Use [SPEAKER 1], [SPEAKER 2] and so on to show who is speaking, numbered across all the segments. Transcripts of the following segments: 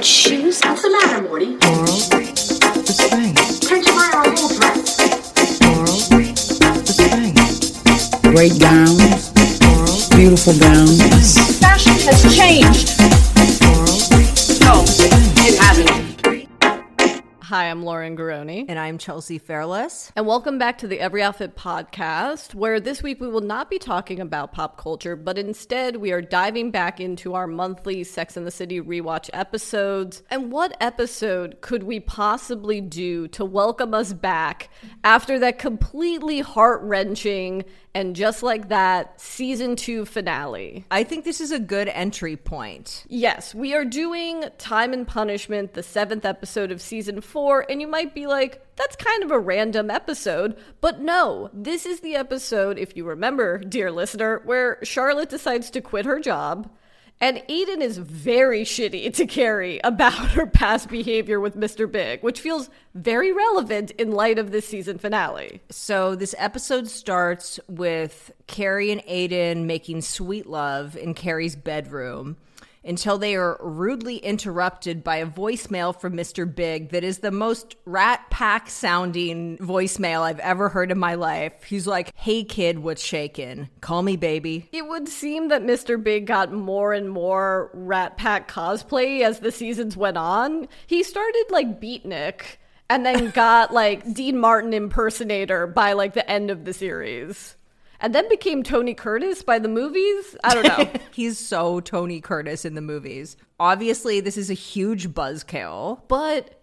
[SPEAKER 1] red shoes? What's the matter, Morty?
[SPEAKER 2] Coral, the Sphinx.
[SPEAKER 1] Can't you buy our whole dress?
[SPEAKER 2] Coral, the Sphinx. Great gowns, coral, beautiful gowns.
[SPEAKER 3] Fashion has changed.
[SPEAKER 4] Hi, I'm Lauren Garroni.
[SPEAKER 5] And I'm Chelsea Fairless.
[SPEAKER 4] And welcome back to the Every Outfit podcast, where this week we will not be talking about pop culture, but instead we are diving back into our monthly Sex and the City rewatch episodes. And what episode could we possibly do to welcome us back after that completely heart wrenching and just like that season two finale?
[SPEAKER 5] I think this is a good entry point.
[SPEAKER 4] Yes, we are doing Time and Punishment, the seventh episode of season four, and you might be like, that's kind of a random episode. But no, this is the episode, if you remember, dear listener, where Charlotte decides to quit her job. And Aiden is very shitty to Carrie about her past behavior with Mr. Big, which feels very relevant in light of this season finale.
[SPEAKER 5] So, this episode starts with Carrie and Aiden making sweet love in Carrie's bedroom until they are rudely interrupted by a voicemail from Mr. Big that is the most rat pack sounding voicemail I've ever heard in my life. He's like, Hey kid, what's shaking? Call me baby.
[SPEAKER 4] It would seem that Mr. Big got more and more Rat Pack cosplay as the seasons went on. He started like Beatnik and then got like Dean Martin impersonator by like the end of the series. And then became Tony Curtis by the movies. I don't know.
[SPEAKER 5] He's so Tony Curtis in the movies. Obviously, this is a huge buzzkill.
[SPEAKER 4] but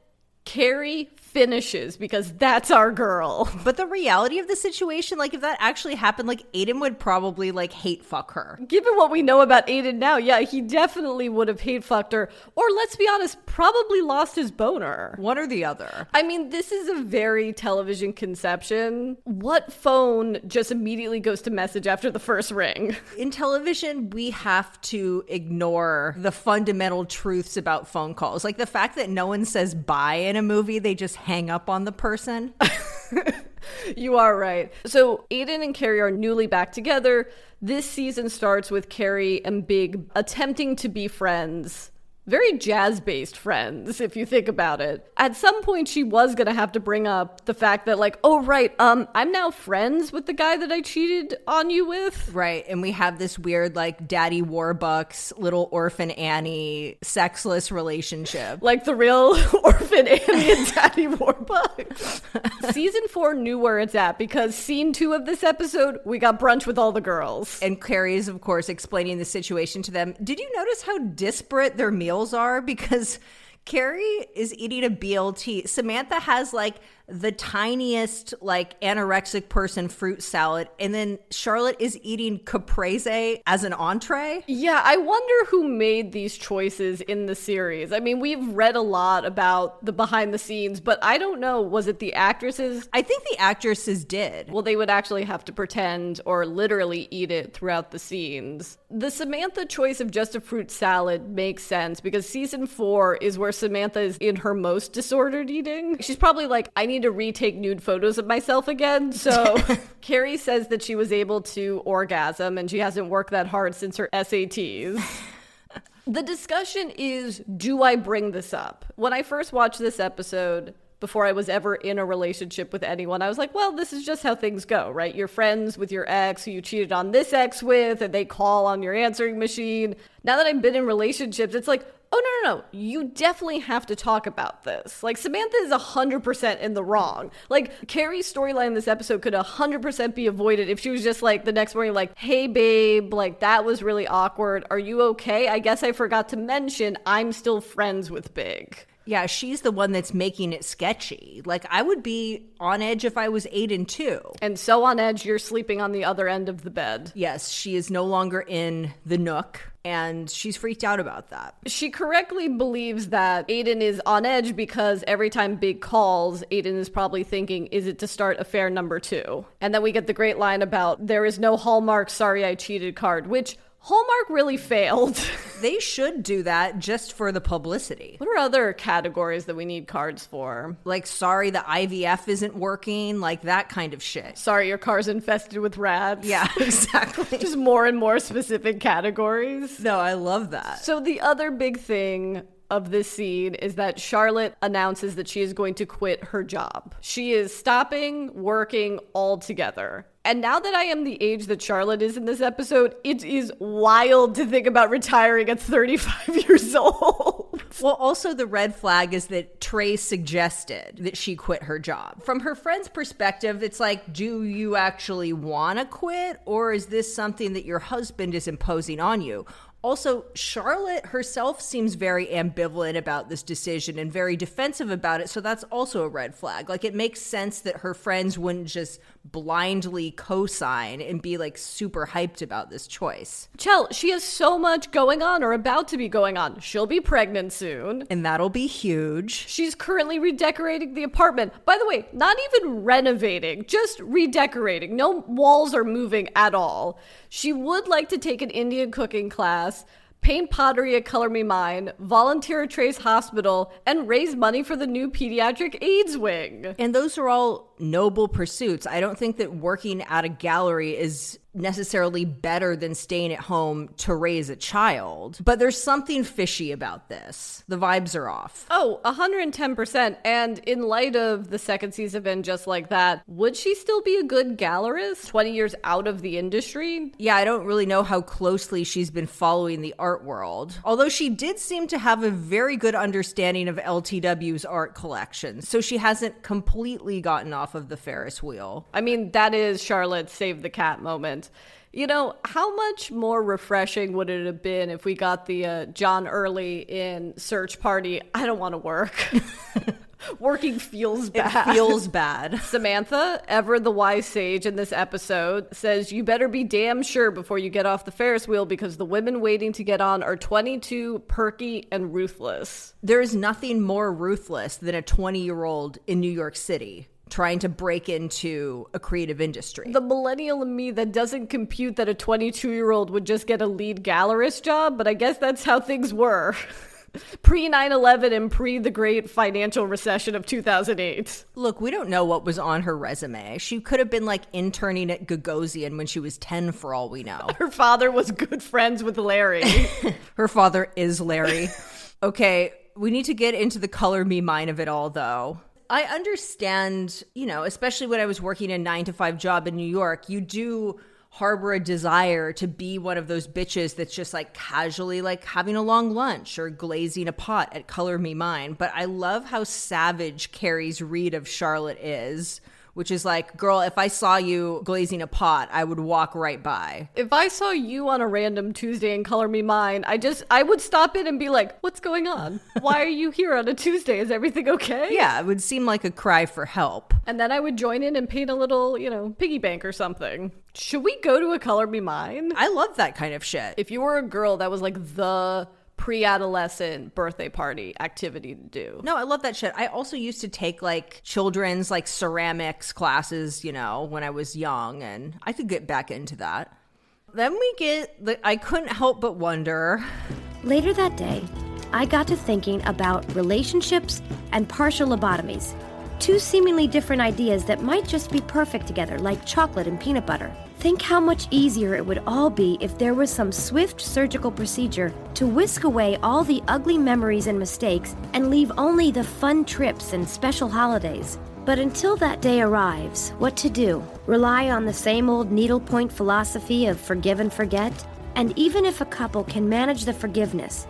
[SPEAKER 4] Carrie finishes because that's our girl.
[SPEAKER 5] But the reality of the situation, like if that actually happened, like Aiden would probably like hate fuck her.
[SPEAKER 4] Given what we know about Aiden now, yeah, he definitely would have hate fucked her, or let's be honest, probably lost his boner.
[SPEAKER 5] One or the other.
[SPEAKER 4] I mean, this is a very television conception. What phone just immediately goes to message after the first ring?
[SPEAKER 5] In television, we have to ignore the fundamental truths about phone calls. Like the fact that no one says bye in a movie, they just hang up on the person.
[SPEAKER 4] You are right. So, Aiden and Carrie are newly back together. This season starts with Carrie and Big attempting to be friends. Very jazz based friends, if you think about it. At some point, she was gonna have to bring up the fact that, like, oh, right, um, I'm now friends with the guy that I cheated on you with.
[SPEAKER 5] right. And we have this weird, like, Daddy Warbucks, little orphan Annie, sexless relationship.
[SPEAKER 4] Like the real orphan Annie and Daddy Warbucks. Season four knew where it's at because scene two of this episode, we got brunch with all the girls.
[SPEAKER 5] And Carrie is, of course, explaining the situation to them. Did you notice how disparate their are? Because Carrie is eating a BLT. Samantha has like the tiniest, like anorexic person fruit salad. And then Charlotte is eating caprese as an entree.
[SPEAKER 4] Yeah, I wonder who made these choices in the series. I mean, we've read a lot about the behind the scenes, but I don't know. Was it the actresses?
[SPEAKER 5] I think the actresses did.
[SPEAKER 4] Well, they would actually have to pretend or literally eat it throughout the scenes. The Samantha choice of just a fruit salad makes sense because season four is where Samantha is in her most disordered eating. She's probably like, I need to retake nude photos of myself again. So Carrie says that she was able to orgasm and she hasn't worked that hard since her SATs. The discussion is do I bring this up? When I first watched this episode, before I was ever in a relationship with anyone, I was like, well, this is just how things go, right? You're friends with your ex who you cheated on this ex with, and they call on your answering machine. Now that I've been in relationships, it's like, oh, no, no, no. You definitely have to talk about this. Like, Samantha is 100% in the wrong. Like, Carrie's storyline in this episode could 100% be avoided if she was just like the next morning, like, hey, babe, like, that was really awkward. Are you okay? I guess I forgot to mention I'm still friends with Big.
[SPEAKER 5] Yeah, she's the one that's making it sketchy. Like, I would be on edge if I was Aiden too.
[SPEAKER 4] And so on edge, you're sleeping on the other end of the bed.
[SPEAKER 5] Yes, she is no longer in the nook, and she's freaked out about that.
[SPEAKER 4] She correctly believes that Aiden is on edge because every time Big calls, Aiden is probably thinking, is it to start affair number two? And then we get the great line about, there is no Hallmark sorry I cheated card, which Hallmark really failed.
[SPEAKER 5] They should do that just for the publicity.
[SPEAKER 4] what are other categories that we need cards for?
[SPEAKER 5] Like, sorry, the IVF isn't working, like that kind of shit.
[SPEAKER 4] Sorry, your car's infested with rats.
[SPEAKER 5] Yeah, exactly.
[SPEAKER 4] Just more and more specific categories.
[SPEAKER 5] no, I love that.
[SPEAKER 4] So the other big thing of this scene is that Charlotte announces that she is going to quit her job. She is stopping working altogether. And now that I am the age that Charlotte is in this episode, it is wild to think about retiring at 35 years old.
[SPEAKER 5] Well, also the red flag is that Trey suggested that she quit her job. From her friend's perspective, it's like, do you actually want to quit, or is this something that your husband is imposing on you? Also, Charlotte herself seems very ambivalent about this decision and very defensive about it, so that's also a red flag. Like, it makes sense that her friends wouldn't just blindly co sign and be like super hyped about this choice.
[SPEAKER 4] Chell, she has so much going on or about to be going on. She'll be pregnant soon.
[SPEAKER 5] And that'll be huge.
[SPEAKER 4] She's currently redecorating the apartment. By the way, not even renovating, just redecorating. No walls are moving at all. She would like to take an Indian cooking class, paint pottery at Color Me Mine, volunteer at Trace Hospital, and raise money for the new pediatric AIDS wing.
[SPEAKER 5] And those are all noble pursuits. I don't think that working at a gallery is necessarily better than staying at home to raise a child. But there's something fishy about this. The vibes are off.
[SPEAKER 4] Oh, 110%. And in light of the second season and just like that, would she still be a good gallerist 20 years out of the industry?
[SPEAKER 5] Yeah, I don't really know how closely she's been following the art world. Although she did seem to have a very good understanding of LTW's art collection. So she hasn't completely gotten off of the Ferris wheel.
[SPEAKER 4] I mean, that is Charlotte's save the cat moment. You know, how much more refreshing would it have been if we got the uh, John Early in Search Party? I don't want to work. Working feels
[SPEAKER 5] It
[SPEAKER 4] bad.
[SPEAKER 5] feels bad.
[SPEAKER 4] Samantha, ever the wise sage in this episode, says you better be damn sure before you get off the Ferris wheel because the women waiting to get on are 22, perky, and ruthless.
[SPEAKER 5] There is nothing more ruthless than a 20 year old in New York City trying to break into a creative industry.
[SPEAKER 4] The millennial in me that doesn't compute that a 22 year old would just get a lead gallerist job, but I guess that's how things were. pre 9 11 and pre the great financial recession of 2008.
[SPEAKER 5] Look, we don't know what was on her resume. She could have been like interning at Gagosian when she was 10 for all we know.
[SPEAKER 4] Her father was good friends with Larry.
[SPEAKER 5] Her father is Larry. okay, we need to get into the color me mine of it all though. I understand, you know, especially when I was working a 9 to 5 job in New York, you do harbor a desire to be one of those bitches that's just like casually like having a long lunch or glazing a pot at Color Me Mine. But I love how savage Carrie's read of Charlotte is, which is like, girl, if I saw you glazing a pot, I would walk right by.
[SPEAKER 4] if I saw you on a random Tuesday and color me mine, I just I would stop in and be like, "What's going on? Why are you here on a Tuesday? Is everything okay?"
[SPEAKER 5] Yeah, it would seem like a cry for help.
[SPEAKER 4] And then I would join in and paint a little, you know, piggy bank or something. Should we go to a color me mine?
[SPEAKER 5] I love that kind of shit.
[SPEAKER 4] If you were a girl, that was like the pre-adolescent birthday party activity to do.
[SPEAKER 5] No, I love that shit. I also used to take like children's like ceramics classes, you know, when I was young, and I could get back into that. Then we get the I couldn't help but wonder.
[SPEAKER 6] Later that day, I got to thinking about relationships and partial lobotomies. Two seemingly different ideas that might just be perfect together, like chocolate and peanut butter. Think how much easier it would all be if there was some swift surgical procedure to whisk away all the ugly memories and mistakes and leave only the fun trips and special holidays. But until that day arrives, what to do? Rely on the same old needlepoint philosophy of forgive and forget? And even if a couple can manage the forgiveness,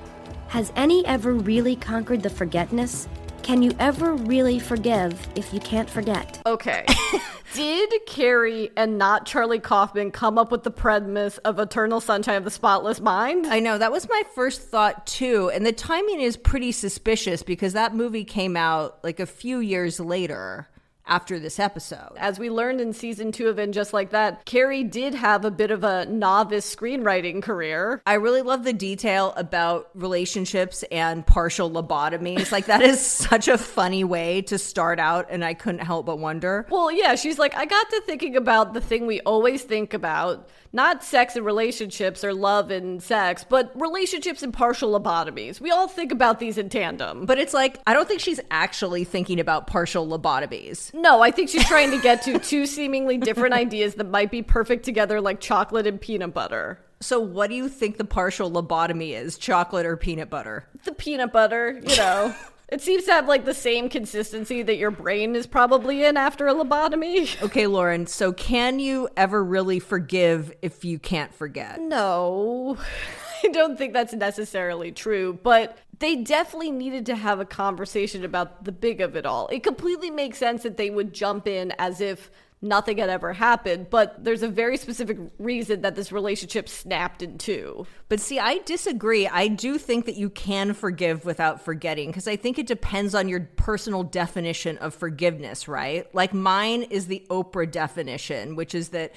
[SPEAKER 6] has any ever really conquered the forgetness? Can you ever really forgive if you can't forget?
[SPEAKER 4] Okay. Did Carrie and not Charlie Kaufman come up with the premise of Eternal Sunshine of the Spotless Mind?
[SPEAKER 5] I know that was my first thought too, and the timing is pretty suspicious because that movie came out like a few years later after this episode.
[SPEAKER 4] As we learned in season two of And Just Like That, Carrie did have a bit of a novice screenwriting career.
[SPEAKER 5] I really love the detail about relationships and partial lobotomies. Like that is such a funny way to start out and I couldn't help but wonder.
[SPEAKER 4] Well, yeah, she's like, I got to thinking about the thing we always think about not sex and relationships or love and sex, but relationships and partial lobotomies. We all think about these in tandem. But
[SPEAKER 5] But it's like I don't think she's actually thinking about partial lobotomies.
[SPEAKER 4] No, I think she's trying to get to two seemingly different ideas that might be perfect together, like chocolate and peanut butter.
[SPEAKER 5] So, what do you think the partial lobotomy is? Chocolate or peanut butter?
[SPEAKER 4] The peanut butter, you know. It seems to have like the same consistency that your brain is probably in after a lobotomy.
[SPEAKER 5] Okay, Lauren, so can you ever really forgive if you can't forget?
[SPEAKER 4] No, I don't think that's necessarily true, but they definitely needed to have a conversation about the big of it all. It completely makes sense that they would jump in as if nothing had ever happened, but there's a very specific reason that this relationship snapped in two.
[SPEAKER 5] But see, I disagree. I do think that you can forgive without forgetting because I think it depends on your personal definition of forgiveness, right? Like mine is the Oprah definition, which is that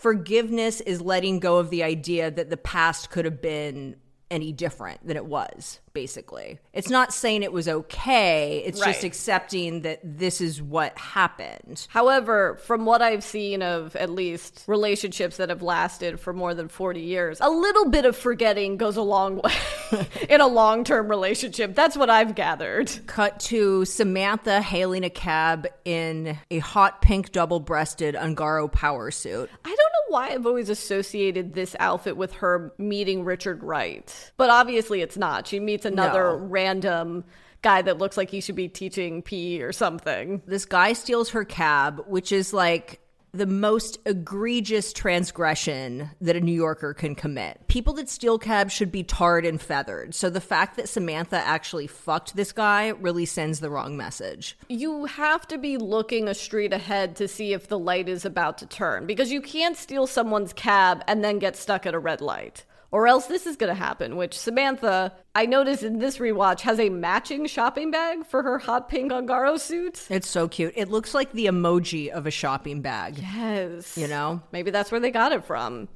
[SPEAKER 5] forgiveness is letting go of the idea that the past could have been any different than it was, basically. It's not saying it was okay, it's just accepting that this is what happened.
[SPEAKER 4] However, from what I've seen of at least relationships that have lasted for more than 40 years, a little bit of forgetting goes a long way in a long term relationship. That's what I've gathered.
[SPEAKER 5] Cut to Samantha hailing a cab in a hot pink double breasted Ungaro power suit.
[SPEAKER 4] I don't know why I've always associated this outfit with her meeting Richard Wright, but obviously it's not. She meets another
[SPEAKER 5] No.
[SPEAKER 4] random guy that looks like he should be teaching PE or something.
[SPEAKER 5] This guy steals her cab, which is like the most egregious transgression that a New Yorker can commit. People that steal cabs should be tarred and feathered. So the fact that Samantha actually fucked this guy really sends the wrong message.
[SPEAKER 4] You have to be looking a street ahead to see if the light is about to turn because you can't steal someone's cab and then get stuck at a red light. Or else this is going to happen, which Samantha, I noticed in this rewatch, has a matching shopping bag for her hot pink Ungaro suit.
[SPEAKER 5] It's so cute. It looks like the emoji of a shopping bag.
[SPEAKER 4] Yes.
[SPEAKER 5] You know?
[SPEAKER 4] Maybe that's where they got it from.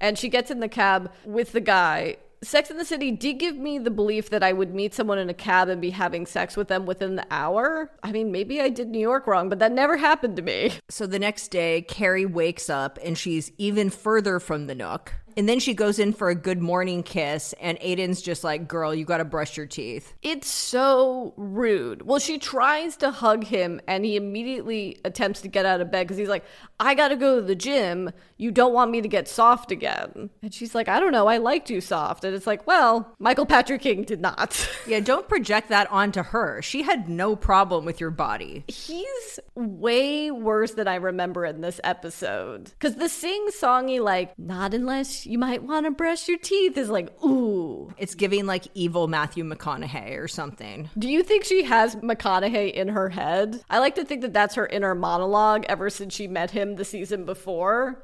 [SPEAKER 4] And she gets in the cab with the guy. Sex in the City did give me the belief that I would meet someone in a cab and be having sex with them within the hour. I mean, maybe I did New York wrong, but that never happened to me.
[SPEAKER 5] So the next day, Carrie wakes up and she's even further from the nook. And then she goes in for a good morning kiss, and Aiden's just like, Girl, you gotta brush your teeth.
[SPEAKER 4] It's so rude. Well, she tries to hug him and he immediately attempts to get out of bed because he's like, I gotta go to the gym. You don't want me to get soft again. And she's like, I don't know. I liked you soft. And it's like, well, Michael Patrick King did not.
[SPEAKER 5] Yeah, don't project that onto her. She had no problem with your body.
[SPEAKER 4] He's way worse than I remember in this episode. Because the sing songy, like, not unless you might want to brush your teeth, is like, ooh.
[SPEAKER 5] It's giving like evil Matthew McConaughey or something.
[SPEAKER 4] Do you think she has McConaughey in her head? I like to think that that's her inner monologue ever since she met him the season before.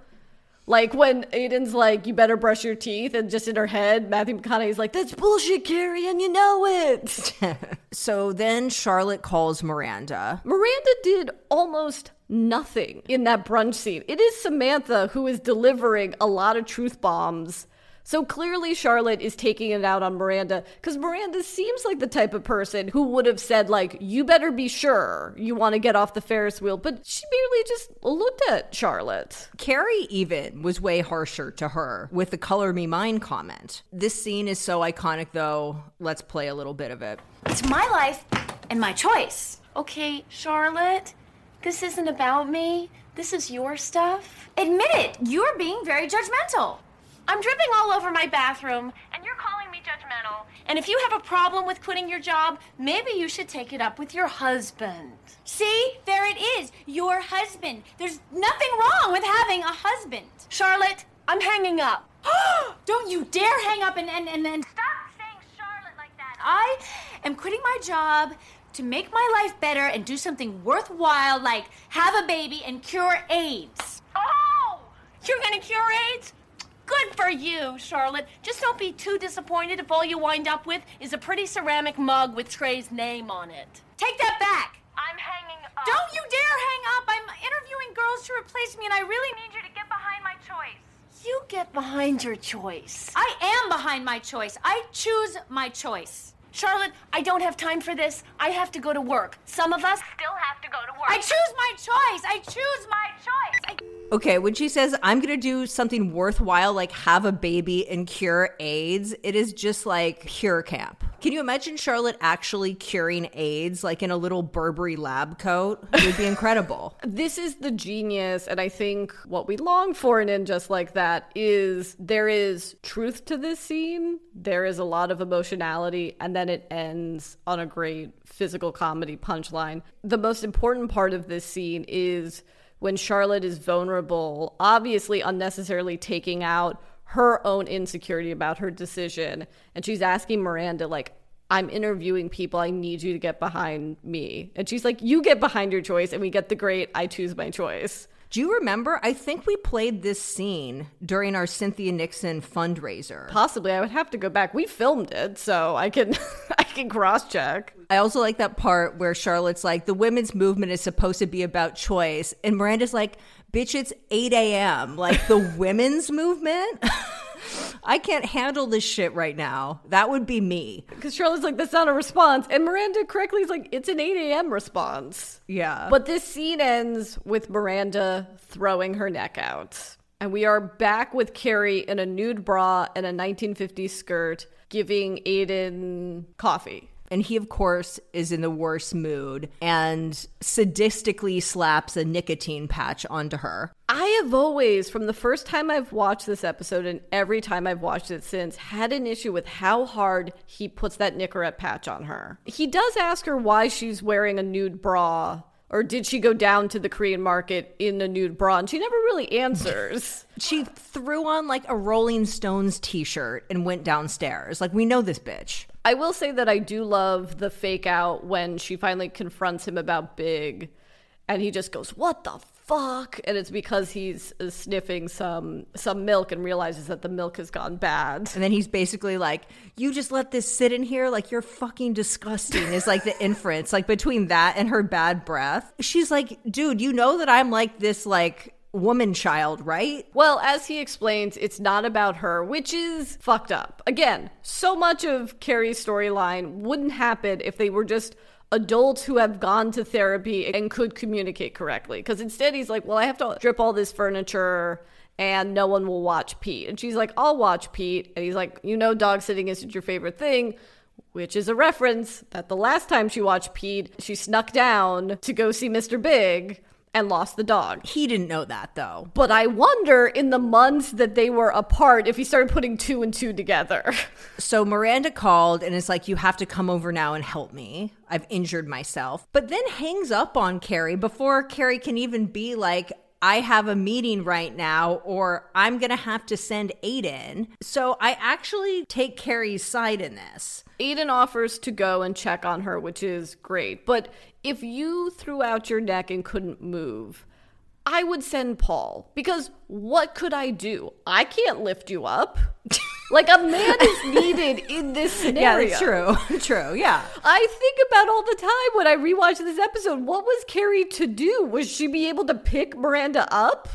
[SPEAKER 4] Like when Aiden's like, you better brush your teeth, and just in her head, Matthew McConaughey's like, that's bullshit, Carrie, and you know it.
[SPEAKER 5] So then Charlotte calls Miranda.
[SPEAKER 4] Miranda did almost nothing in that brunch scene. It is Samantha who is delivering a lot of truth bombs. So clearly, Charlotte is taking it out on Miranda because Miranda seems like the type of person who would have said, like, you better be sure you want to get off the Ferris wheel. But she merely just looked at Charlotte.
[SPEAKER 5] Carrie even was way harsher to her with the color me mine comment. This scene is so iconic though. Let's play a little bit of it.
[SPEAKER 7] It's my life and my choice. Okay, Charlotte, this isn't about me. This is your stuff. Admit it, you're being very judgmental. I'm dripping all over my bathroom, and you're calling me judgmental. And if you have a problem with quitting your job, maybe you should take it up with your husband. See, there it is, your husband. There's nothing wrong with having a husband. Charlotte, I'm hanging up. Don't you dare hang up and, and, and, and stop saying Charlotte like that. I am quitting my job to make my life better and do something worthwhile like have a baby and cure AIDS. Oh! You're gonna cure AIDS? Good for you, Charlotte. Just don't be too disappointed if all you wind up with is a pretty ceramic mug with Trey's name on it. Take that back! I'm hanging up. Don't you dare hang up! I'm interviewing girls to replace me and I really need you to get behind my choice. You get behind your choice. I am behind my choice. I choose my choice. Charlotte, I don't have time for this. I have to go to work. Some of us still have to go to work. I choose my choice. I choose my choice. I-
[SPEAKER 5] Okay, when she says, I'm gonna do something worthwhile, like have a baby and cure AIDS, it is just like pure camp. Can you imagine Charlotte actually curing AIDS like in a little Burberry lab coat? It would be incredible.
[SPEAKER 4] This is the genius, and I think what we long for in Just Like That is there is truth to this scene, there is a lot of emotionality, and then it ends on a great physical comedy punchline. The most important part of this scene is when Charlotte is vulnerable, obviously unnecessarily taking out her own insecurity about her decision. And she's asking Miranda, like, I'm interviewing people. I need you to get behind me. And she's like, You get behind your choice. And we get the great, I choose my choice.
[SPEAKER 5] Do you remember? I think we played this scene during our Cynthia Nixon fundraiser.
[SPEAKER 4] Possibly, I would have to go back. We filmed it, so I can I can cross check.
[SPEAKER 5] I also like that part where Charlotte's like, the women's movement is supposed to be about choice. And Miranda's like, bitch, it's 8 a.m. Like the women's movement? I can't handle this shit right now. That would be me.
[SPEAKER 4] Because Charlotte's like, that's not a response. And Miranda correctly is like, it's an 8 a.m. response.
[SPEAKER 5] Yeah.
[SPEAKER 4] But this scene ends with Miranda throwing her neck out. And we are back with Carrie in a nude bra and a 1950s skirt giving Aiden coffee.
[SPEAKER 5] And he, of course, is in the worst mood and sadistically slaps a nicotine patch onto her.
[SPEAKER 4] I have always, from the first time I've watched this episode and every time I've watched it since, had an issue with how hard he puts that Nicorette patch on her. He does ask her why she's wearing a nude bra. Or did she go down to the Korean market in a nude bra? And she never really answers.
[SPEAKER 5] She threw on like a Rolling Stones t shirt and went downstairs. Like, we know this bitch.
[SPEAKER 4] I will say that I do love the fake out when she finally confronts him about Big and he just goes, "What the fuck?" and it's because he's uh, sniffing some some milk and realizes that the milk has gone bad.
[SPEAKER 5] And then he's basically like, You just let this sit in here? Like, you're fucking disgusting, is like the inference. Like, between that and her bad breath, she's like, Dude, you know that I'm like this, like, woman child, right?
[SPEAKER 4] Well, as he explains, it's not about her, which is fucked up. Again, so much of Carrie's storyline wouldn't happen if they were just adults who have gone to therapy and could communicate correctly. Because instead, he's like, well, I have to strip all this furniture and no one will watch Pete. And she's like, I'll watch Pete. And he's like, you know, dog sitting isn't your favorite thing. Which is a reference that the last time she watched Pete, she snuck down to go see Mr. Big and lost the dog.
[SPEAKER 5] He didn't know that, though.
[SPEAKER 4] But I wonder in the months that they were apart if he started putting two and two together.
[SPEAKER 5] So Miranda called and is like, You have to come over now and help me. I've injured myself. But then hangs up on Carrie before Carrie can even be like, I have a meeting right now, or I'm going to have to send Aiden. So I actually take Carrie's side in this.
[SPEAKER 4] Aiden offers to go and check on her, which is great. But if you threw out your neck and couldn't move, I would send Paul because what could I do? I can't lift you up. like a man is needed in this scenario.
[SPEAKER 5] that's true. true. Yeah.
[SPEAKER 4] I think about all the time when I rewatch this episode. What was Carrie to do? Was she be able to pick Miranda up,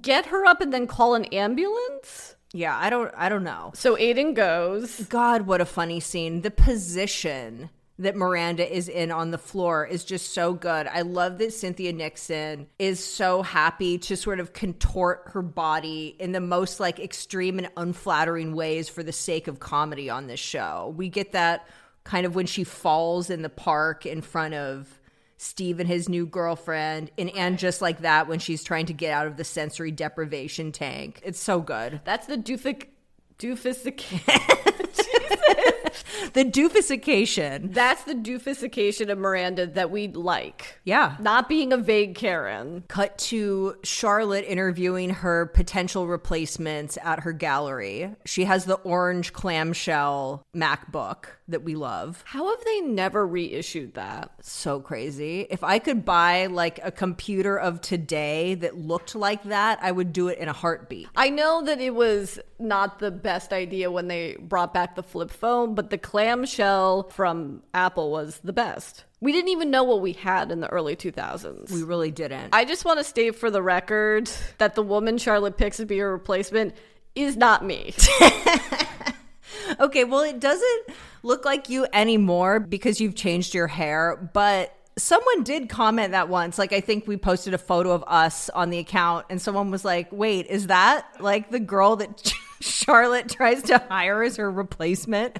[SPEAKER 4] get her up, and then call an ambulance?
[SPEAKER 5] Yeah, I don't I don't know.
[SPEAKER 4] So Aiden goes.
[SPEAKER 5] God, what a funny scene. The position that Miranda is in on the floor is just so good. I love that Cynthia Nixon is so happy to sort of contort her body in the most like extreme and unflattering ways for the sake of comedy on this show. We get that kind of when she falls in the park in front of Steve and his new girlfriend, and and just like that when she's trying to get out of the sensory deprivation tank. It's so good.
[SPEAKER 4] That's the doofic, doofus.
[SPEAKER 5] The doofusication.
[SPEAKER 4] That's the doofusification of Miranda that we like.
[SPEAKER 5] Yeah.
[SPEAKER 4] Not being a vague Karen.
[SPEAKER 5] Cut to Charlotte interviewing her potential replacements at her gallery. She has the orange clamshell MacBook that we love.
[SPEAKER 4] How have they never reissued that?
[SPEAKER 5] So crazy. If I could buy like a computer of today that looked like that, I would do it in a heartbeat.
[SPEAKER 4] I know that it was not the best idea when they brought back the flip phone, but the clamshell from Apple was the best. We didn't even know what we had in the early 2000s.
[SPEAKER 5] We really didn't.
[SPEAKER 4] I just want to state for the record that the woman Charlotte picks to be her replacement is not me.
[SPEAKER 5] Okay, well, it doesn't look like you anymore because you've changed your hair, but someone did comment that once. Like, I think we posted a photo of us on the account, and someone was like, wait, is that like the girl that Charlotte tries to hire as her replacement?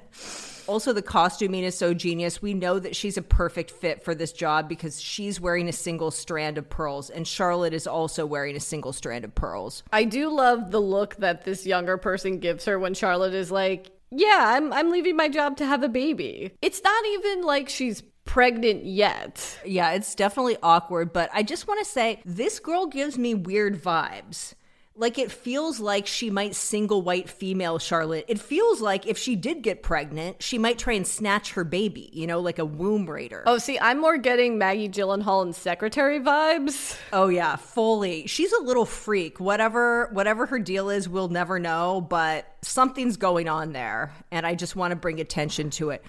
[SPEAKER 5] Also, the costuming is so genius. We know that she's a perfect fit for this job because she's wearing a single strand of pearls, and Charlotte is also wearing a single strand of pearls.
[SPEAKER 4] I do love the look that this younger person gives her when Charlotte is like, "Yeah, I'm I'm leaving my job to have a baby." It's not even like she's pregnant yet.
[SPEAKER 5] Yeah, it's definitely awkward, but I just want to say this girl gives me weird vibes. Like it feels like she might single white female Charlotte. It feels like if she did get pregnant, she might try and snatch her baby, you know, like a womb raider.
[SPEAKER 4] Oh, see, I'm more getting Maggie Gyllenhaal and secretary vibes.
[SPEAKER 5] Oh yeah, fully. She's a little freak. Whatever whatever her deal is, we'll never know, but something's going on there, and I just want to bring attention to it.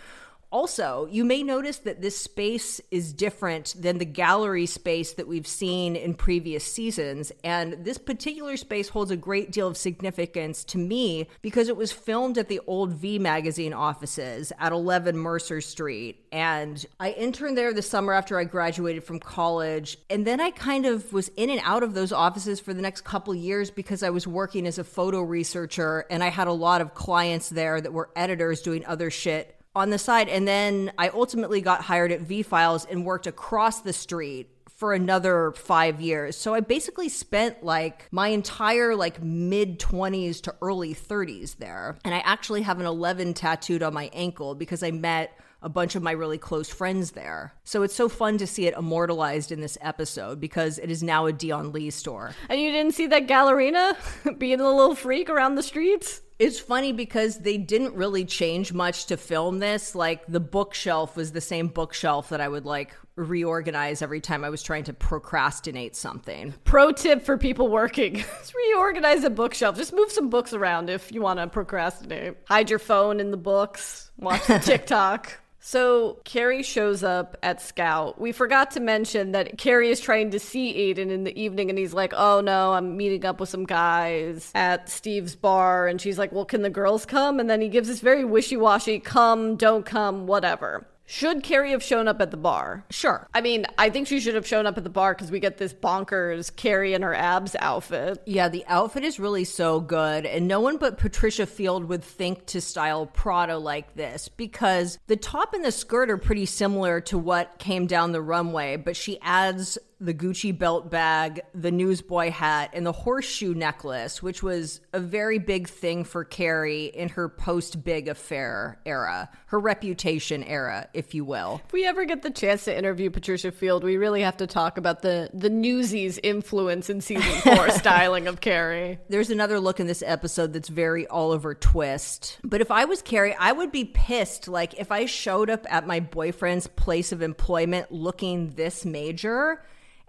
[SPEAKER 5] Also, you may notice that this space is different than the gallery space that we've seen in previous seasons. And this particular space holds a great deal of significance to me because it was filmed at the old V Magazine offices at 11 Mercer Street. And I interned there the summer after I graduated from college. And then I kind of was in and out of those offices for the next couple years because I was working as a photo researcher and I had a lot of clients there that were editors doing other shit on the side. And then I ultimately got hired at V Files and worked across the street for another five years. So I basically spent like my entire like mid 20s to early 30s there. And I actually have an 11 tattooed on my ankle because I met a bunch of my really close friends there. So it's so fun to see it immortalized in this episode because it is now a Dion Lee store.
[SPEAKER 4] And you didn't see that Gallerina being a little freak around the streets?
[SPEAKER 5] It's funny because they didn't really change much to film this. Like the bookshelf was the same bookshelf that I would like reorganize every time I was trying to procrastinate something.
[SPEAKER 4] Pro tip for people working just reorganize a bookshelf. Just move some books around if you want to procrastinate. Hide your phone in the books, watch the TikTok. So Carrie shows up at Scout. We forgot to mention that Carrie is trying to see Aiden in the evening and he's like, Oh no, I'm meeting up with some guys at Steve's bar. And she's like, Well, can the girls come? And then he gives this very wishy washy come, don't come, whatever. Should Carrie have shown up at the bar?
[SPEAKER 5] Sure.
[SPEAKER 4] I mean, I think she should have shown up at the bar because we get this bonkers Carrie in her abs outfit.
[SPEAKER 5] Yeah, the outfit is really so good, and no one but Patricia Field would think to style Prada like this because the top and the skirt are pretty similar to what came down the runway, but she adds the Gucci belt bag, the newsboy hat, and the horseshoe necklace, which was a very big thing for Carrie in her post big affair era, her reputation era, if you will.
[SPEAKER 4] If we ever get the chance to interview Patricia Field, we really have to talk about the the Newsies' influence in season four styling of Carrie.
[SPEAKER 5] There's another look in this episode that's very Oliver Twist. But if I was Carrie, I would be pissed. Like if I showed up at my boyfriend's place of employment looking this major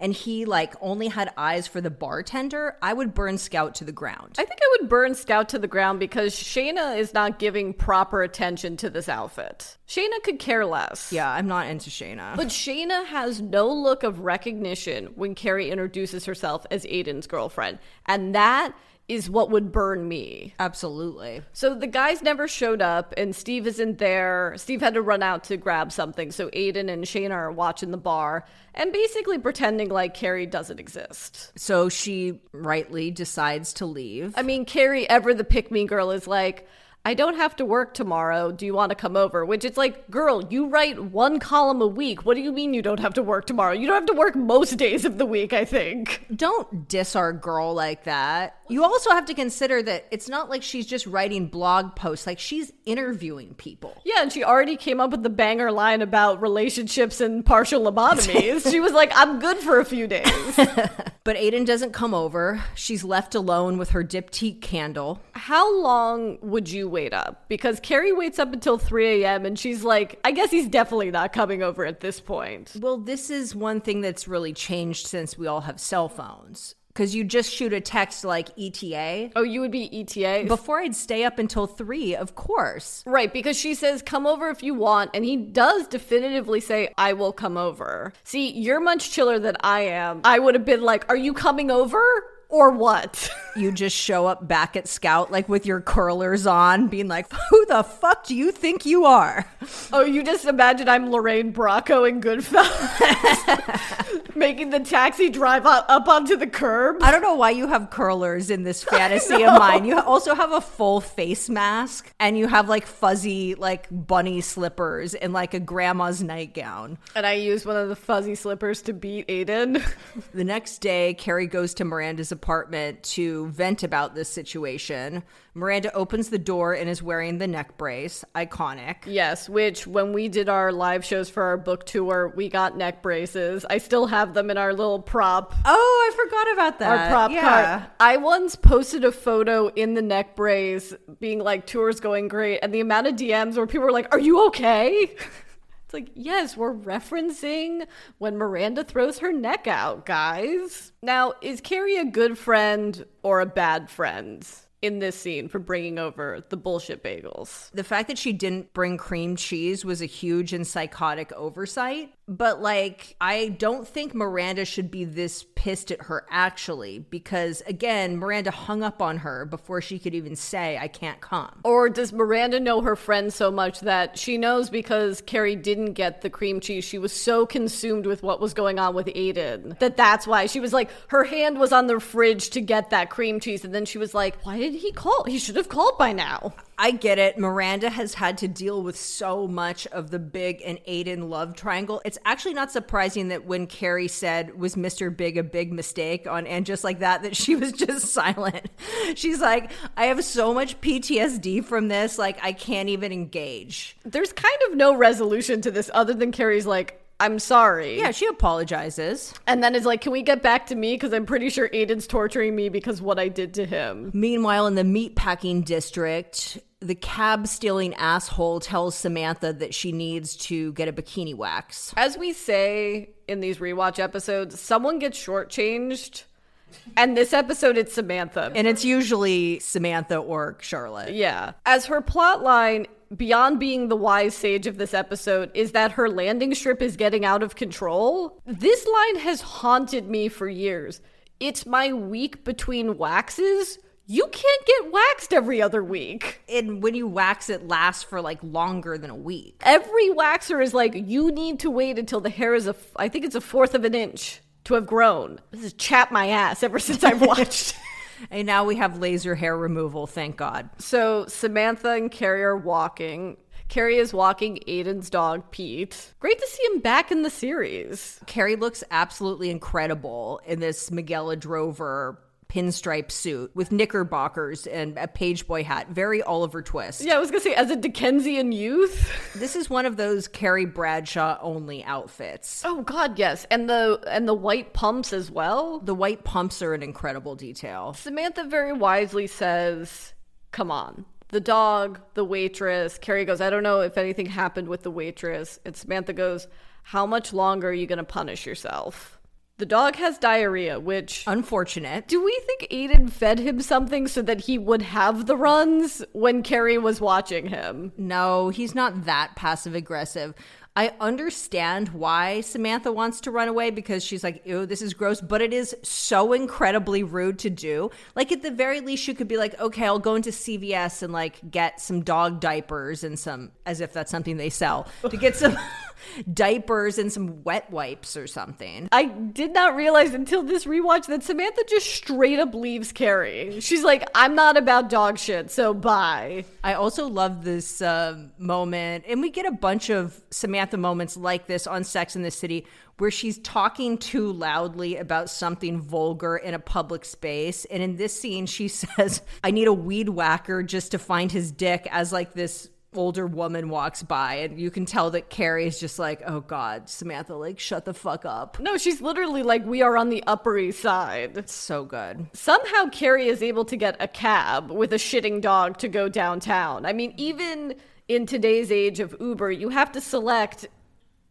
[SPEAKER 5] and he like only had eyes for the bartender, I would burn Scout to the ground.
[SPEAKER 4] I think I would burn Scout to the ground because Shayna is not giving proper attention to this outfit. Shayna could care less.
[SPEAKER 5] yeah, I'm not into Shayna.
[SPEAKER 4] But Shayna has no look of recognition when Carrie introduces herself as Aiden's girlfriend. And that is what would burn me.
[SPEAKER 5] Absolutely.
[SPEAKER 4] So the guys never showed up, and Steve isn't there. Steve had to run out to grab something. So Aiden and Shayna are watching the bar and basically pretending like Carrie doesn't exist.
[SPEAKER 5] So she rightly decides to leave.
[SPEAKER 4] I mean, Carrie, ever the pick me girl, is like, I don't have to work tomorrow. Do you want to come over? Which it's like, girl, you write one column a week. What do you mean you don't have to work tomorrow? You don't have to work most days of the week, I think.
[SPEAKER 5] Don't diss our girl like that. You also have to consider that it's not like she's just writing blog posts, like she's interviewing people.
[SPEAKER 4] Yeah, and she already came up with the banger line about relationships and partial lobotomies. she was like, I'm good for a few days.
[SPEAKER 5] But Aiden doesn't come over. She's left alone with her diptyque candle.
[SPEAKER 4] How long would you wait up? Because Carrie waits up until 3 a.m. and she's like, I guess he's definitely not coming over at this point.
[SPEAKER 5] Well, this is one thing that's really changed since we all have cell phones. Because you just shoot a text like ETA.
[SPEAKER 4] Oh, you would be ETA?
[SPEAKER 5] Before I'd stay up until three, of course.
[SPEAKER 4] Right, because she says, come over if you want. And he does definitively say, I will come over. See, you're much chiller than I am. I would have been like, are you coming over? Or what?
[SPEAKER 5] You just show up back at Scout like with your curlers on, being like, "Who the fuck do you think you are?"
[SPEAKER 4] oh, you just imagine I'm Lorraine Bracco in Goodfellas, making the taxi drive up, up onto the curb.
[SPEAKER 5] I don't know why you have curlers in this fantasy of mine. You also have a full face mask and you have like fuzzy like bunny slippers and like a grandma's nightgown.
[SPEAKER 4] And I use one of the fuzzy slippers to beat Aiden.
[SPEAKER 5] The next day, Carrie goes to Miranda's apartment to vent about this situation. Miranda opens the door and is wearing the neck brace. Iconic.
[SPEAKER 4] yes, which when we did our live shows for our book tour, we got neck braces. I still have them in our little prop
[SPEAKER 5] Oh, I forgot about that.
[SPEAKER 4] our prop
[SPEAKER 5] yeah.
[SPEAKER 4] card. I once posted a photo in the neck brace being like, tour's going great. And the amount of DMs where people were like, Are you okay? It's like, yes, we're referencing when Miranda throws her neck out, guys. Now, is Carrie a good friend or a bad friend in this scene for bringing over the bullshit bagels?
[SPEAKER 5] The fact that she didn't bring cream cheese was a huge and psychotic oversight. But, like, I don't think Miranda should be this pissed at her actually, because again, Miranda hung up on her before she could even say, I can't come.
[SPEAKER 4] Or does Miranda know her friend so much that she knows because Carrie didn't get the cream cheese? She was so consumed with what was going on with Aiden that that's why she was like, her hand was on the fridge to get that cream cheese. And then she was like, why did he call? He should have called by now.
[SPEAKER 5] I get it. Miranda has had to deal with so much of the Big and Aiden love triangle. It's actually not surprising that when Carrie said, Was Mr. Big a big mistake on and just like that, that she was just silent. She's like, I have so much PTSD from this, like I can't even engage.
[SPEAKER 4] There's kind of no resolution to this other than Carrie's like, I'm sorry.
[SPEAKER 5] Yeah, she apologizes.
[SPEAKER 4] And then is like, can we get back to me? Because I'm pretty sure Aiden's torturing me because what I did to him.
[SPEAKER 5] Meanwhile, in the meatpacking district, the cab stealing asshole tells Samantha that she needs to get a bikini wax.
[SPEAKER 4] As we say in these rewatch episodes, someone gets shortchanged. And this episode, it's Samantha.
[SPEAKER 5] And it's usually Samantha or Charlotte.
[SPEAKER 4] Yeah. As her plot line, beyond being the wise sage of this episode, is that her landing strip is getting out of control. This line has haunted me for years. It's my week between waxes. You can't get waxed every other week.
[SPEAKER 5] And when you wax, it lasts for like longer than a week.
[SPEAKER 4] Every waxer is like, you need to wait until the hair is a, I think it's a fourth of an inch to have grown. This has chapped my ass ever since I've watched.
[SPEAKER 5] And now we have laser hair removal, thank God.
[SPEAKER 4] So Samantha and Carrie are walking. Carrie is walking Aiden's dog, Pete. Great to see him back in the series.
[SPEAKER 5] Carrie looks absolutely incredible in this Miguel Adrover pinstripe suit with knickerbockers and a pageboy hat. Very Oliver Twist.
[SPEAKER 4] Yeah, I was gonna say, as a Dickensian youth.
[SPEAKER 5] This is one of those Carrie Bradshaw only outfits.
[SPEAKER 4] Oh God, yes, and the and the white pumps as well.
[SPEAKER 5] The white pumps are an incredible detail.
[SPEAKER 4] Samantha very wisely says, "Come on." The dog, the waitress. Carrie goes, "I don't know if anything happened with the waitress." And Samantha goes, "How much longer are you gonna punish yourself?" The dog has diarrhea, which
[SPEAKER 5] Unfortunate.
[SPEAKER 4] Do we think Aiden fed him something so that he would have the runs when Carrie was watching him?
[SPEAKER 5] No, he's not that passive aggressive. I understand why Samantha wants to run away because she's like, ew, this is gross, but it is so incredibly rude to do. Like, at the very least, you could be like, okay, I'll go into CVS and like get some dog diapers and some, as if that's something they sell, to get some diapers and some wet wipes or something.
[SPEAKER 4] I did not realize until this rewatch that Samantha just straight up leaves Carrie. She's like, I'm not about dog shit, so bye.
[SPEAKER 5] I also love this uh, moment, and we get a bunch of Samantha moments like this on Sex in the City where she's talking too loudly about something vulgar in a public space. And in this scene, she says, I need a weed whacker just to find his dick as like this older woman walks by. And you can tell that Carrie is just like, oh God, Samantha, like, shut the fuck up.
[SPEAKER 4] No, she's literally like, we are on the Upper East Side.
[SPEAKER 5] It's so good.
[SPEAKER 4] Somehow Carrie is able to get a cab with a shitting dog to go downtown. I mean, even in today's age of Uber, you have to select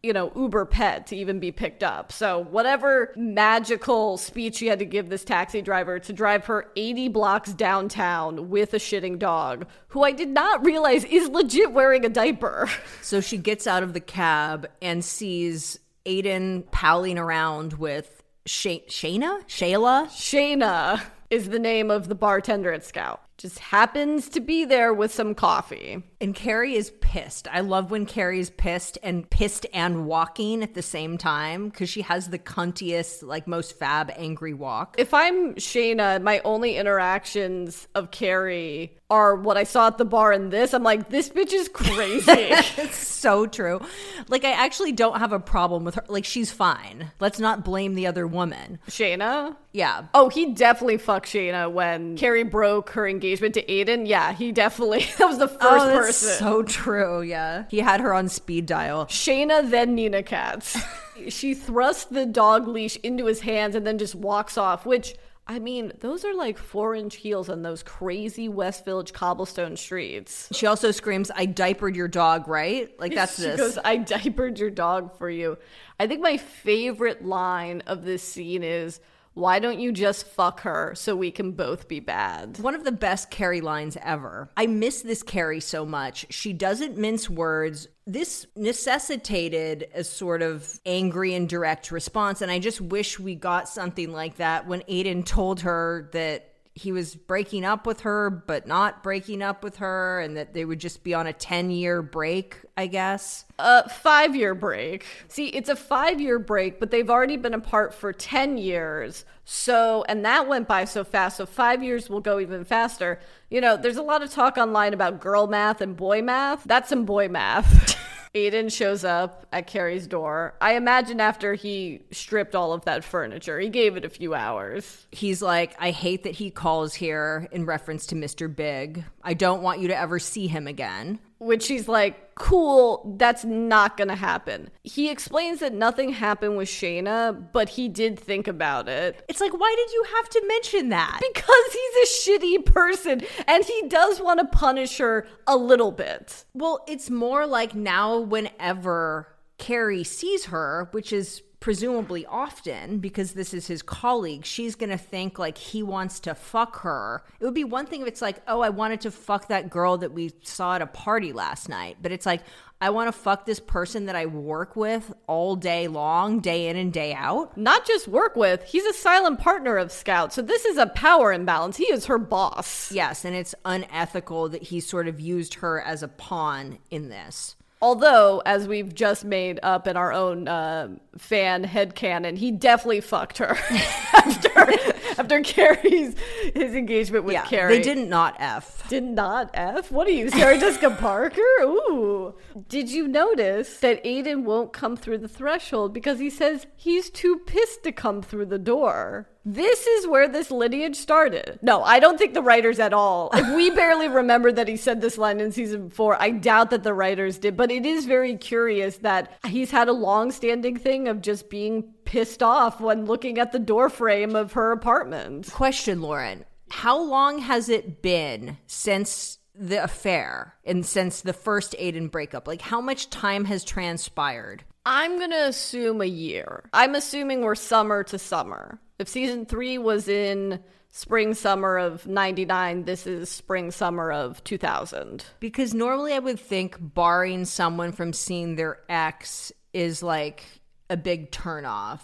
[SPEAKER 4] you know, Uber pet to even be picked up. So, whatever magical speech she had to give this taxi driver to drive her 80 blocks downtown with a shitting dog, who I did not realize is legit wearing a diaper.
[SPEAKER 5] So she gets out of the cab and sees Aiden palling around with Shay- Shayna? Shayla?
[SPEAKER 4] Shayna is the name of the bartender at Scout. Just happens to be there with some coffee.
[SPEAKER 5] And Carrie is pissed. I love when Carrie's pissed and pissed and walking at the same time because she has the cuntiest, like most fab angry walk.
[SPEAKER 4] If I'm Shayna, my only interactions of Carrie are what I saw at the bar in this. I'm like, this bitch is crazy.
[SPEAKER 5] It's so true. Like, I actually don't have a problem with her. Like, she's fine. Let's not blame the other woman.
[SPEAKER 4] Shayna?
[SPEAKER 5] Yeah.
[SPEAKER 4] Oh, he definitely fucked Shayna when Carrie broke her engagement to Aiden. Yeah, he definitely, that was the oh, first
[SPEAKER 5] oh, that's
[SPEAKER 4] person.
[SPEAKER 5] so true. Yeah. He had her on speed dial.
[SPEAKER 4] Shayna, then Nina Katz. she thrusts the dog leash into his hands and then just walks off, which, I mean, those are like four inch heels on those crazy West Village cobblestone streets.
[SPEAKER 5] She also screams, I diapered your dog, right? Like, that's
[SPEAKER 4] she
[SPEAKER 5] this.
[SPEAKER 4] goes, I diapered your dog for you. I think my favorite line of this scene is, why don't you just fuck her so we can both be bad?
[SPEAKER 5] One of the best Carrie lines ever. I miss this Carrie so much. She doesn't mince words. This necessitated a sort of angry and direct response. And I just wish we got something like that when Aidan told her that he was breaking up with her, but not breaking up with her, and that they would just be on a 10 year break, I guess.
[SPEAKER 4] A five year break. See, it's a five year break, but they've already been apart for 10 years. So, and that went by so fast. So, five years will go even faster. You know, there's a lot of talk online about girl math and boy math. That's some boy math. Aidan shows up at Carrie's door. I imagine after he stripped all of that furniture, he gave it a few hours.
[SPEAKER 5] He's like, I hate that he calls here in reference to Mr. Big. I don't want you to ever see him again.
[SPEAKER 4] Which she's like, cool, that's not gonna happen. He explains that nothing happened with Shayna, but he did think about it.
[SPEAKER 5] It's like, why did you have to mention that?
[SPEAKER 4] Because he's a shitty person and he does want to punish her a little bit.
[SPEAKER 5] Well, it's more like now, whenever Carrie sees her, which is presumably often because this is his colleague, she's going to think like he wants to fuck her. It would be one thing if it's like, oh, I wanted to fuck that girl that we saw at a party last night. But it's like, I want to fuck this person that I work with all day long, day in and day out.
[SPEAKER 4] Not just work with, he's a silent partner of Scout. So this is a power imbalance. He is her boss.
[SPEAKER 5] Yes, and it's unethical that he sort of used her as a pawn in this.
[SPEAKER 4] Although, as we've just made up in our own uh, fan headcanon, he definitely fucked her after after Carrie's his engagement with
[SPEAKER 5] Yeah,
[SPEAKER 4] Carrie.
[SPEAKER 5] they did not F.
[SPEAKER 4] Did not F? What are you, Sarah Jessica Parker? Ooh. Did you notice that Aidan won't come through the threshold because he says he's too pissed to come through the door? This is where this lineage started. No, I don't think the writers at all. If we barely remember that he said this line in season four, I doubt that the writers did. But it is very curious that he's had a long standing thing of just being pissed off when looking at the door frame of her apartment.
[SPEAKER 5] Question, Lauren. How long has it been since the affair and since the first Aidan breakup? Like, how much time has transpired?
[SPEAKER 4] I'm gonna assume a year. I'm assuming we're summer to summer. If season three was in spring summer of 99, this is spring summer of 2000.
[SPEAKER 5] Because normally I would think barring someone from seeing their ex is like a big turnoff.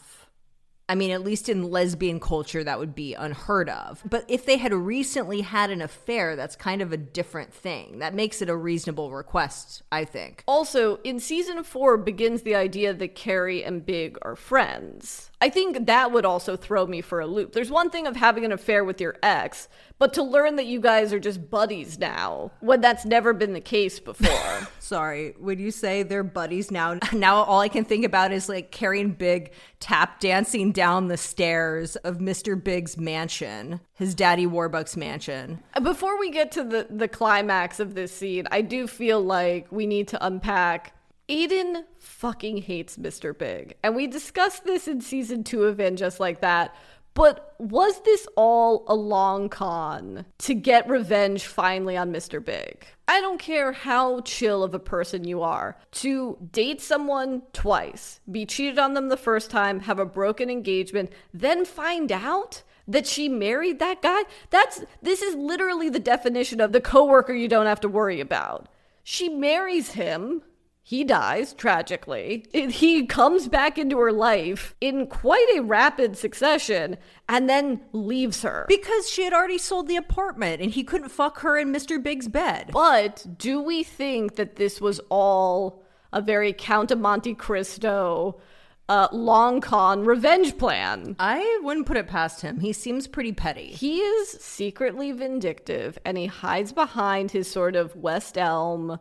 [SPEAKER 5] I mean, at least in lesbian culture, that would be unheard of. But if they had recently had an affair, that's kind of a different thing. That makes it a reasonable request, I think.
[SPEAKER 4] Also, in season four begins the idea that Carrie and Big are friends. I think that would also throw me for a loop. There's one thing of having an affair with your ex, but to learn that you guys are just buddies now, when that's never been the case before.
[SPEAKER 5] Sorry, when you say they're buddies now, now all I can think about is like carrying Big tap dancing down the stairs of Mr. Big's mansion, his daddy Warbucks mansion.
[SPEAKER 4] Before we get to the, the climax of this scene, I do feel like we need to unpack. Aidan fucking hates Mr. Big. And we discussed this in season two of And Just Like That. But was this all a long con to get revenge finally on Mr. Big? I don't care how chill of a person you are. To date someone twice, be cheated on them the first time, have a broken engagement, then find out that she married that guy? That's this is literally the definition of the coworker you don't have to worry about. She marries him. He dies tragically. He comes back into her life in quite a rapid succession and then leaves her.
[SPEAKER 5] Because she had already sold the apartment and he couldn't fuck her in Mr. Big's bed.
[SPEAKER 4] But do we think that this was all a very Count of Monte Cristo, uh, long con revenge plan?
[SPEAKER 5] I wouldn't put it past him. He seems pretty petty.
[SPEAKER 4] He is secretly vindictive and he hides behind his sort of West Elm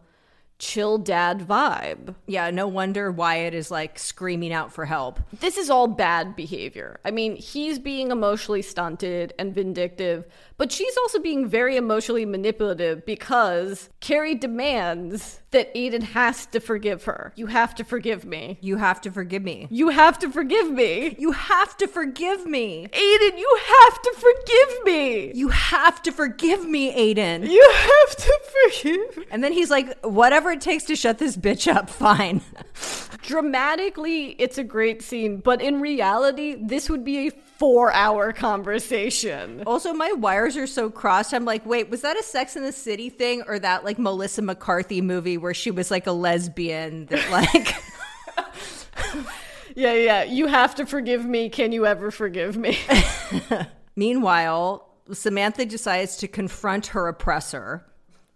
[SPEAKER 4] chill dad vibe.
[SPEAKER 5] Yeah, no wonder Wyatt is like screaming out for help.
[SPEAKER 4] This is all bad behavior. I mean, he's being emotionally stunted and vindictive, but she's also being very emotionally manipulative because Carrie demands that Aidan has to forgive her. You have to forgive me.
[SPEAKER 5] You have to forgive me.
[SPEAKER 4] You have to forgive me.
[SPEAKER 5] You have to forgive me.
[SPEAKER 4] Aidan, you have to forgive me.
[SPEAKER 5] You have to forgive me, Aidan.
[SPEAKER 4] You have to forgive me.
[SPEAKER 5] And then he's like, whatever it takes to shut this bitch up, fine.
[SPEAKER 4] Dramatically, it's a great scene, but in reality, this would be a four hour conversation.
[SPEAKER 5] Also, my wires are so crossed. I'm like, wait, was that a Sex in the City thing or that like Melissa McCarthy movie where she was like a lesbian that like.
[SPEAKER 4] Yeah, yeah. You have to forgive me. Can you ever forgive me?
[SPEAKER 5] Meanwhile, Samantha decides to confront her oppressor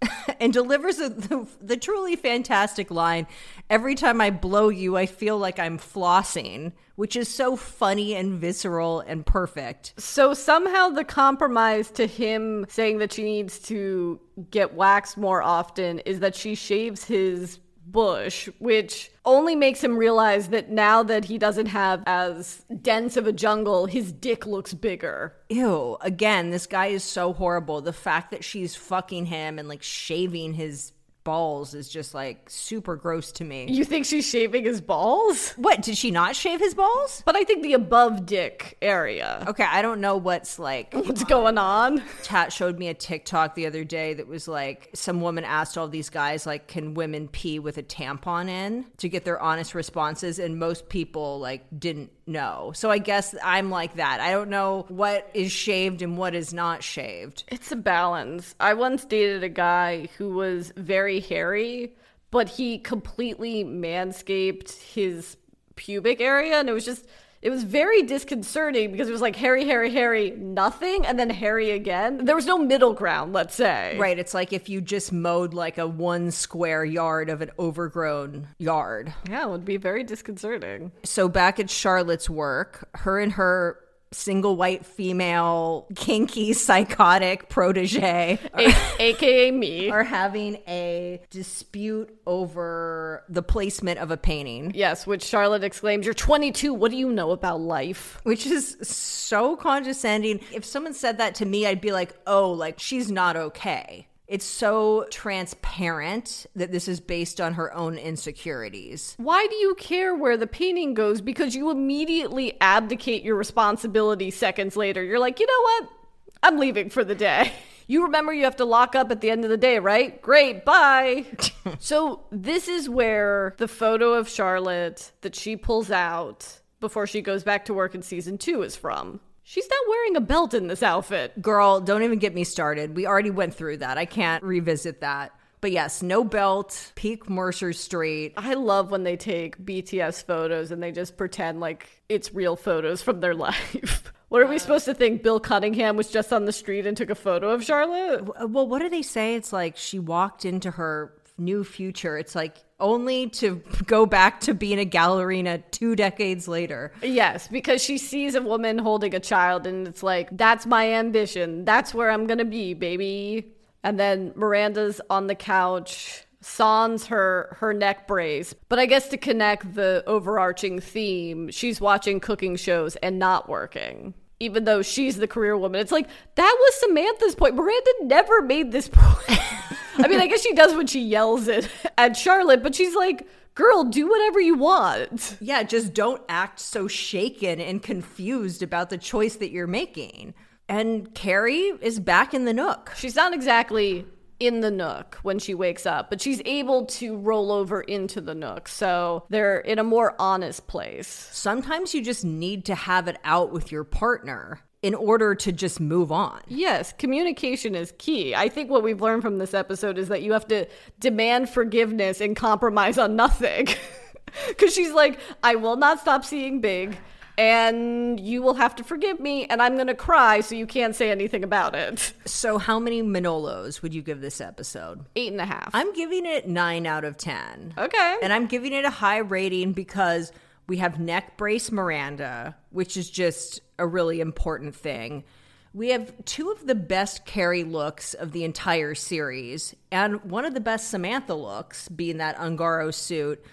[SPEAKER 5] and delivers a, the, the truly fantastic line Every time I blow you, I feel like I'm flossing, which is so funny and visceral and perfect.
[SPEAKER 4] so somehow the compromise to him saying that she needs to get waxed more often is that she shaves his bush, which only makes him realize that now that he doesn't have as dense of a jungle, his dick looks bigger.
[SPEAKER 5] Ew, again, this guy is so horrible. The fact that she's fucking him and like shaving his balls is just like super gross to me.
[SPEAKER 4] You think she's shaving his balls?
[SPEAKER 5] What, did she not shave his balls?
[SPEAKER 4] But I think the above dick area.
[SPEAKER 5] Okay, I don't know what's like
[SPEAKER 4] What's going on?
[SPEAKER 5] Tat showed me a TikTok the other day that was like some woman asked all these guys like can women pee with a tampon in to get their honest responses and most people like didn't know. So I guess I'm like that. I don't know what is shaved and what is not shaved.
[SPEAKER 4] It's a balance. I once dated a guy who was very hairy, but he completely manscaped his pubic area and it was just it was very disconcerting because it was like hairy, hairy, hairy, nothing, and then hairy again. There was no middle ground, let's say.
[SPEAKER 5] Right, it's like if you just mowed like a one square yard of an overgrown yard.
[SPEAKER 4] Yeah, it would be very disconcerting.
[SPEAKER 5] So back at Charlotte's work, her and her single white female kinky psychotic protege
[SPEAKER 4] A- AKA me.
[SPEAKER 5] are having a dispute over the placement of a painting,
[SPEAKER 4] Yes, which Charlotte exclaims, You're 22. What do you know about life?
[SPEAKER 5] which is so condescending. If someone said that to me, I'd be like, oh, like she's not okay. It's so transparent that this is based on her own insecurities.
[SPEAKER 4] Why do you care where the painting goes? Because you immediately abdicate your responsibility seconds later. You're like, you know what? I'm leaving for the day. You remember you have to lock up at the end of the day, right? Great, bye. so, this is where the photo of Charlotte that she pulls out before she goes back to work in season two is from. She's not wearing a belt in this outfit.
[SPEAKER 5] Girl, don't even get me started. We already went through that. I can't revisit that. But yes, no belt, peak Mercer Street.
[SPEAKER 4] I love when they take BTS photos and they just pretend like it's real photos from their life. what are we supposed to think? Bill Cunningham was just on the street and took a photo of Charlotte?
[SPEAKER 5] Well, what do they say? It's like she walked into her new future. It's like only to go back to being a gallerina two decades later.
[SPEAKER 4] Yes, because she sees a woman holding a child and it's like, that's my ambition. That's where I'm going to be, baby. And then Miranda's on the couch, sans her her neck brace. But I guess to connect the overarching theme, she's watching cooking shows and not working. Even though she's the career woman. It's like that was Samantha's point. Miranda never made this point. I mean, I guess she does when she yells it at Charlotte, but she's like, girl, do whatever you want.
[SPEAKER 5] Yeah, just don't act so shaken and confused about the choice that you're making. And Carrie is back in the nook.
[SPEAKER 4] She's not exactly in the nook when she wakes up, but she's able to roll over into the nook. So they're in a more honest place.
[SPEAKER 5] Sometimes you just need to have it out with your partner. In order to just move on.
[SPEAKER 4] Yes, communication is key. I think what we've learned from this episode is that you have to demand forgiveness and compromise on nothing. Because she's like, I will not stop seeing Big, and you will have to forgive me, and I'm going to cry so you can't say anything about it.
[SPEAKER 5] So, how many Manolos would you give this episode?
[SPEAKER 4] Eight and a half.
[SPEAKER 5] I'm giving it nine out of 10.
[SPEAKER 4] okay.
[SPEAKER 5] And I'm giving it a high rating because we have neck brace Miranda, which is just a really important thing. We have two of the best Carrie looks of the entire series, and one of the best Samantha looks, being that Ungaro suit.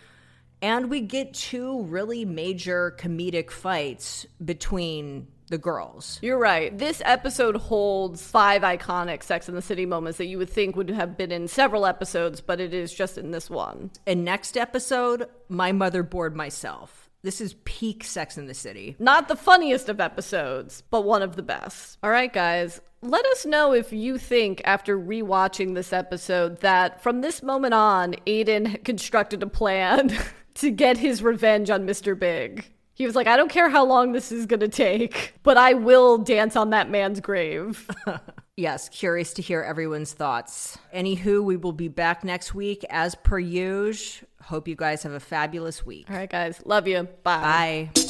[SPEAKER 5] And we get two really major comedic fights between the girls.
[SPEAKER 4] You're right. This episode holds five iconic Sex in the City moments that you would think would have been in several episodes, but it is just in this one.
[SPEAKER 5] And next episode, My Motherboard, My Self. This is peak Sex in the City.
[SPEAKER 4] Not the funniest of episodes, but one of the best. All right, guys. Let us know if you think, after rewatching this episode, that from this moment on, Aidan constructed a plan to get his revenge on Mr. Big. He was like, I don't care how long this is going to take, but I will dance on that man's grave.
[SPEAKER 5] Yes, curious to hear everyone's thoughts. Anywho, we will be back next week as per usual. Hope you guys have a fabulous week.
[SPEAKER 4] All right, guys. Love you. Bye.
[SPEAKER 5] Bye.